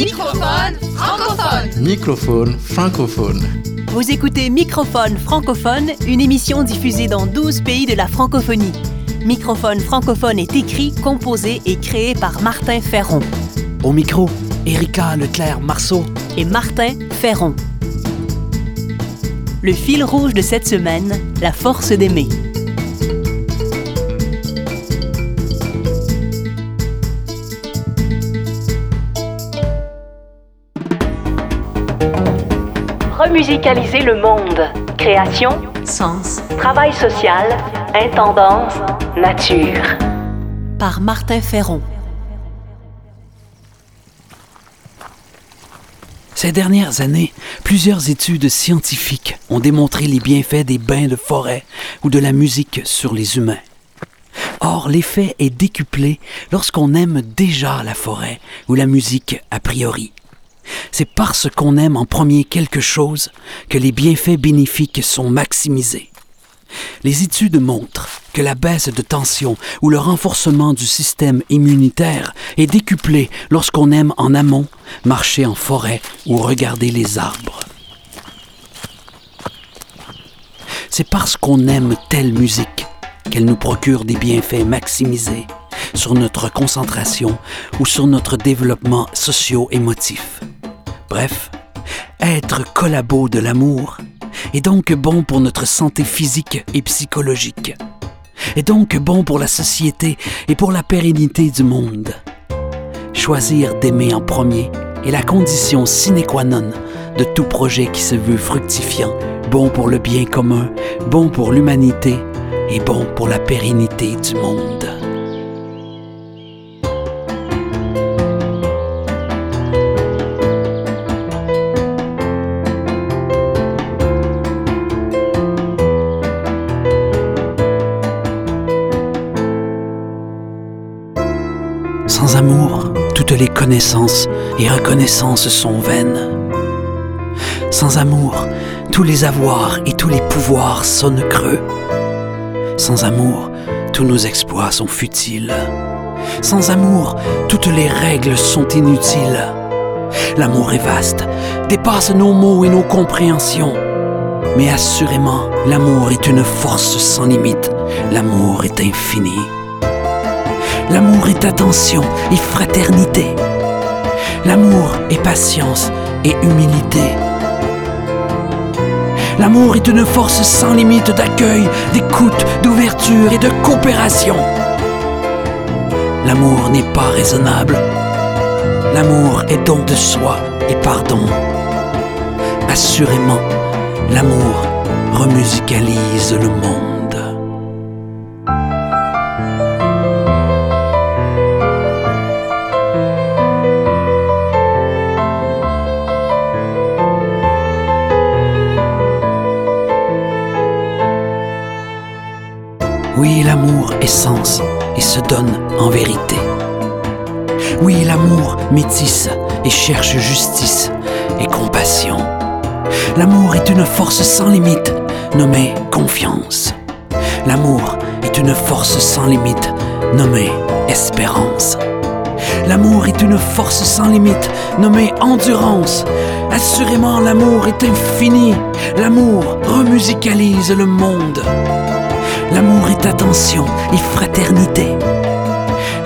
Microphone francophone. Microphone francophone. Vous écoutez Microphone francophone, une émission diffusée dans 12 pays de la francophonie. Microphone francophone est écrit, composé et créé par Martin Ferron Au micro, Erika Leclerc-Marceau. et Martin Ferron. Le fil rouge de cette semaine, la force d'aimer. Remusicaliser le monde. Création, Sens. travail social, intendance, nature. Par Martin Ferron. Ces dernières années, plusieurs études scientifiques ont démontré les bienfaits des bains de forêt ou de la musique sur les humains. Or, l'effet est décuplé lorsqu'on aime déjà la forêt ou la musique a priori. C'est parce qu'on aime en premier quelque chose que les bienfaits bénéfiques sont maximisés. Les études montrent que la baisse de tension ou le renforcement du système immunitaire est décuplé lorsqu'on aime en amont marcher en forêt ou regarder les arbres. C'est parce qu'on aime telle musique qu'elle nous procure des bienfaits maximisés sur notre concentration ou sur notre développement socio-émotif. Bref, être collabo de l'amour est donc bon pour notre santé physique et psychologique, est donc bon pour la société et pour la pérennité du monde. Choisir d'aimer en premier est la condition sine qua non de tout projet qui se veut fructifiant, bon pour le bien commun, bon pour l'humanité et bon pour la pérennité du monde. Les connaissances et reconnaissances sont vaines. Sans amour, tous les avoirs et tous les pouvoirs sonnent creux. Sans amour, tous nos exploits sont futiles. Sans amour, toutes les règles sont inutiles. L'amour est vaste, dépasse nos mots et nos compréhensions. Mais assurément, l'amour est une force sans limite. L'amour est infini. L'amour est attention et fraternité. L'amour est patience et humilité. L'amour est une force sans limite d'accueil, d'écoute, d'ouverture et de coopération. L'amour n'est pas raisonnable. L'amour est don de soi et pardon. Assurément, l'amour remusicalise le monde. Oui, l'amour est sens et se donne en vérité. Oui, l'amour métisse et cherche justice et compassion. L'amour est une force sans limite nommée confiance. L'amour est une force sans limite nommée espérance. L'amour est une force sans limite nommée endurance. Assurément, l'amour est infini. L'amour remusicalise le monde. L'amour est attention et fraternité.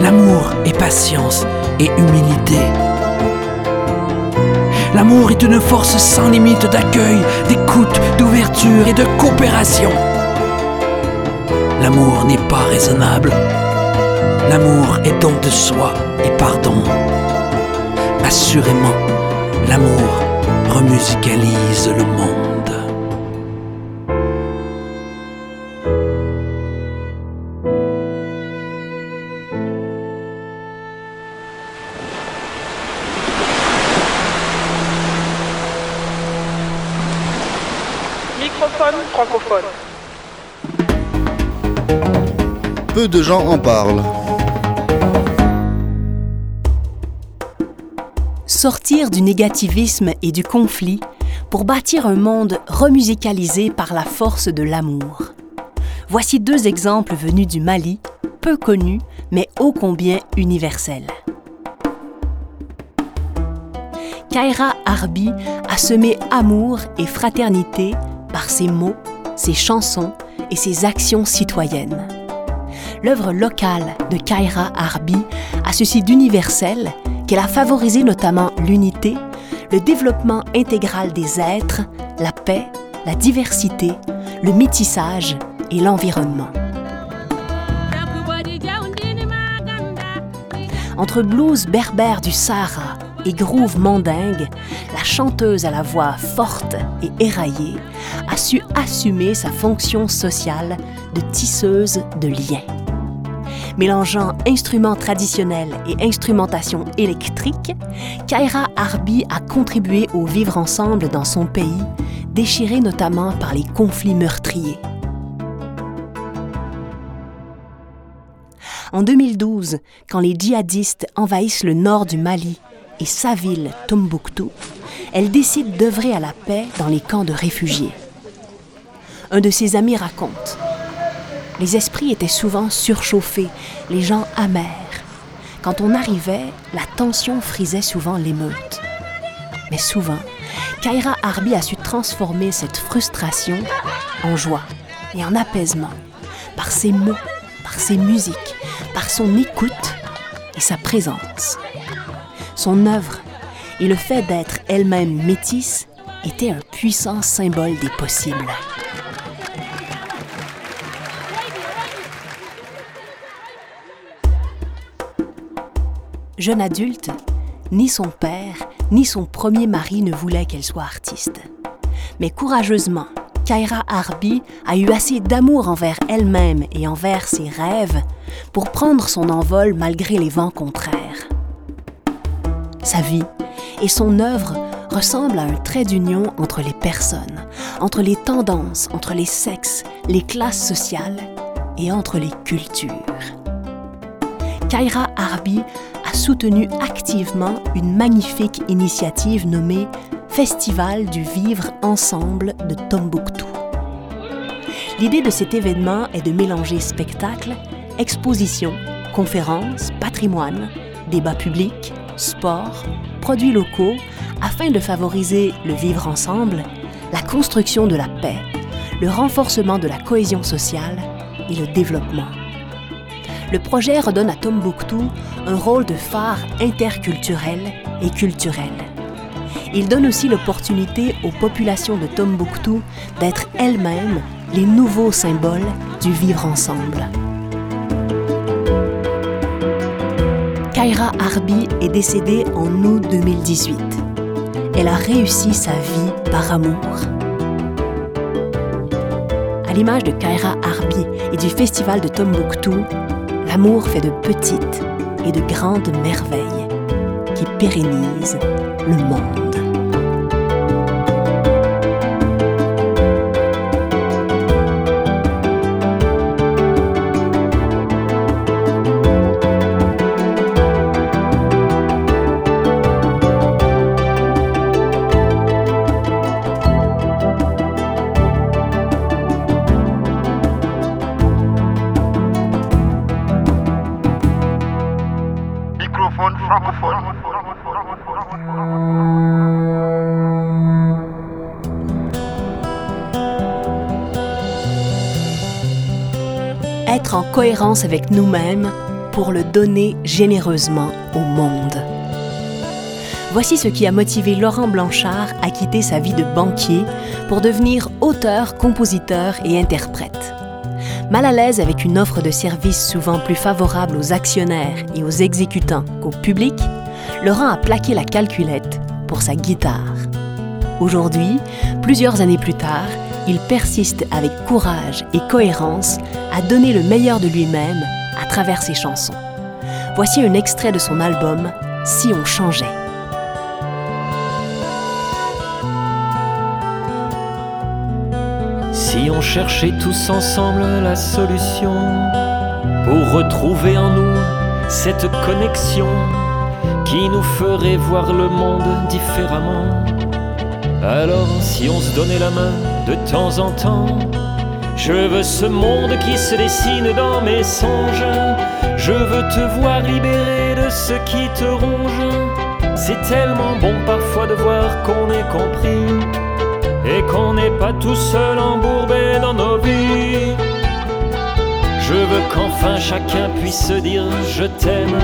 L'amour est patience et humilité. L'amour est une force sans limite d'accueil, d'écoute, d'ouverture et de coopération. L'amour n'est pas raisonnable. L'amour est don de soi et pardon. Assurément, l'amour remusicalise le monde. Francophone. Peu de gens en parlent. Sortir du négativisme et du conflit pour bâtir un monde remusicalisé par la force de l'amour. Voici deux exemples venus du Mali, peu connus, mais ô combien universels. Kaira Arbi a semé amour et fraternité par ses mots, ses chansons et ses actions citoyennes. L'œuvre locale de Kaira Arbi a ceci d'universel qu'elle a favorisé notamment l'unité, le développement intégral des êtres, la paix, la diversité, le métissage et l'environnement. Entre blues berbères du Sahara et groove mandingue, la chanteuse à la voix forte et éraillée a su assumer sa fonction sociale de tisseuse de liens. Mélangeant instruments traditionnels et instrumentation électrique, Kaira Arbi a contribué au vivre ensemble dans son pays, déchiré notamment par les conflits meurtriers. En 2012, quand les djihadistes envahissent le nord du Mali et sa ville, Tombouctou, elle décide d'œuvrer à la paix dans les camps de réfugiés. Un de ses amis raconte Les esprits étaient souvent surchauffés, les gens amers. Quand on arrivait, la tension frisait souvent l'émeute. Mais souvent, Kaira Arbi a su transformer cette frustration en joie et en apaisement par ses mots, par ses musiques, par son écoute et sa présence. Son œuvre et le fait d'être elle-même métisse était un puissant symbole des possibles. Jeune adulte, ni son père, ni son premier mari ne voulaient qu'elle soit artiste. Mais courageusement, Kaira Arbi a eu assez d'amour envers elle-même et envers ses rêves pour prendre son envol malgré les vents contraires. Sa vie et son œuvre ressemblent à un trait d'union entre les personnes, entre les tendances, entre les sexes, les classes sociales et entre les cultures. Kaira Arbi soutenu activement une magnifique initiative nommée Festival du vivre ensemble de Tombouctou. L'idée de cet événement est de mélanger spectacle, exposition, conférences, patrimoine, débats publics, sport, produits locaux, afin de favoriser le vivre ensemble, la construction de la paix, le renforcement de la cohésion sociale et le développement. Le projet redonne à Tombouctou un rôle de phare interculturel et culturel. Il donne aussi l'opportunité aux populations de Tombouctou d'être elles-mêmes les nouveaux symboles du vivre ensemble. Kaira Arbi est décédée en août 2018. Elle a réussi sa vie par amour. À l'image de Kaira Arbi et du festival de Tombouctou, l'amour fait de petites et de grandes merveilles qui pérennisent le monde. Cohérence avec nous-mêmes pour le donner généreusement au monde. Voici ce qui a motivé Laurent Blanchard à quitter sa vie de banquier pour devenir auteur, compositeur et interprète. Mal à l'aise avec une offre de services souvent plus favorable aux actionnaires et aux exécutants qu'au public, Laurent a plaqué la calculette pour sa guitare. Aujourd'hui, plusieurs années plus tard, il persiste avec courage et cohérence à donner le meilleur de lui-même à travers ses chansons. Voici un extrait de son album Si on changeait. Si on cherchait tous ensemble la solution pour retrouver en nous cette connexion qui nous ferait voir le monde différemment. Alors si on se donnait la main de temps en temps, je veux ce monde qui se dessine dans mes songes, je veux te voir libéré de ce qui te ronge. C'est tellement bon parfois de voir qu'on est compris et qu'on n'est pas tout seul embourbé dans nos vies. Je veux qu'enfin chacun puisse se dire je t'aime,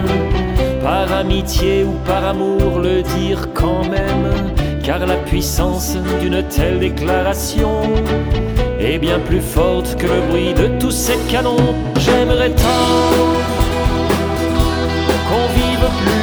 par amitié ou par amour le dire quand même, car la puissance d'une telle déclaration est bien plus forte que le bruit de tous ces canons. J'aimerais tant qu'on vive plus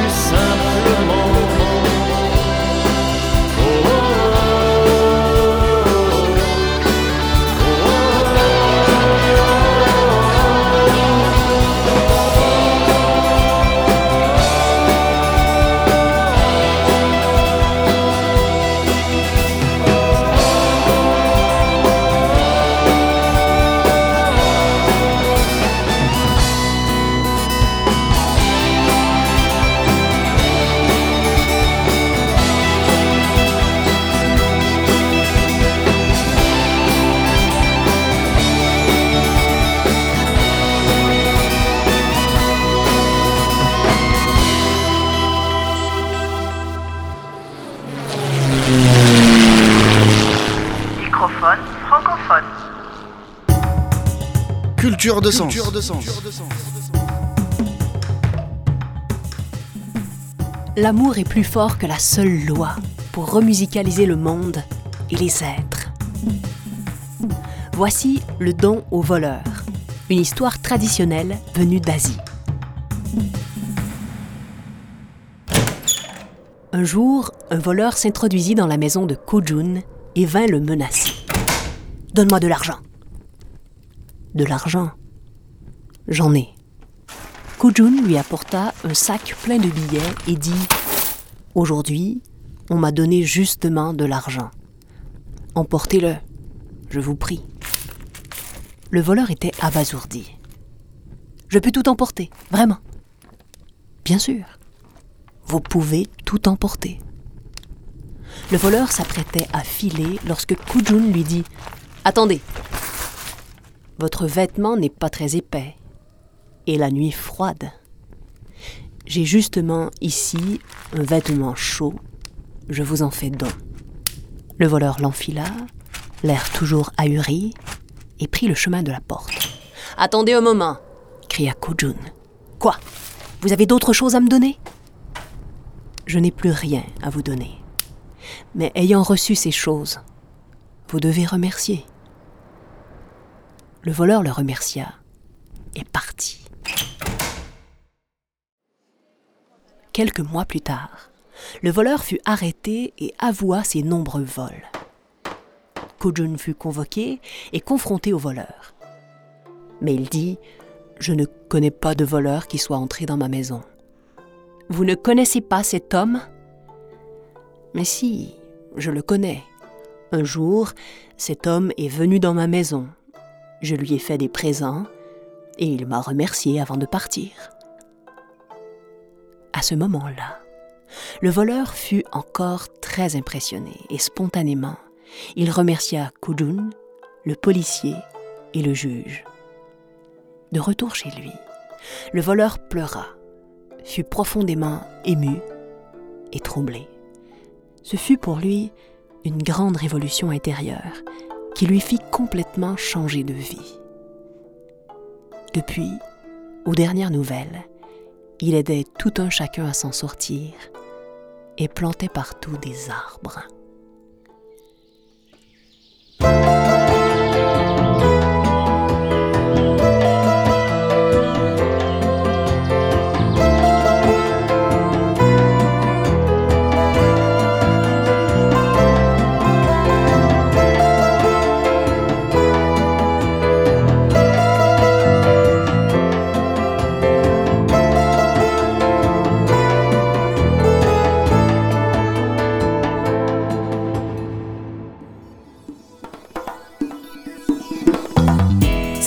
Culture de sens. L'amour est plus fort que la seule loi pour remusicaliser le monde et les êtres. Voici le don au voleur, une histoire traditionnelle venue d'Asie. Un jour, un voleur s'introduisit dans la maison de Kojun et vint le menacer. Donne-moi de l'argent. De l'argent J'en ai. Kojun lui apporta un sac plein de billets et dit Aujourd'hui, on m'a donné justement de l'argent. Emportez-le, je vous prie. Le voleur était abasourdi. Je peux tout emporter, vraiment. Bien sûr. Vous pouvez tout emporter. Le voleur s'apprêtait à filer lorsque Kujun lui dit Attendez. Votre vêtement n'est pas très épais et la nuit froide. J'ai justement ici un vêtement chaud. Je vous en fais don. Le voleur l'enfila, l'air toujours ahuri, et prit le chemin de la porte. Attendez un moment, cria Kojun. Quoi? Vous avez d'autres choses à me donner? Je n'ai plus rien à vous donner. Mais ayant reçu ces choses, vous devez remercier. Le voleur le remercia et partit. Quelques mois plus tard, le voleur fut arrêté et avoua ses nombreux vols. Kojun fut convoqué et confronté au voleur. Mais il dit Je ne connais pas de voleur qui soit entré dans ma maison. Vous ne connaissez pas cet homme? Mais si, je le connais. Un jour, cet homme est venu dans ma maison. Je lui ai fait des présents et il m'a remercié avant de partir. À ce moment-là, le voleur fut encore très impressionné et spontanément, il remercia Kudun, le policier et le juge. De retour chez lui, le voleur pleura, fut profondément ému et troublé. Ce fut pour lui une grande révolution intérieure qui lui fit complètement changer de vie. Depuis, aux dernières nouvelles, il aidait tout un chacun à s'en sortir et plantait partout des arbres.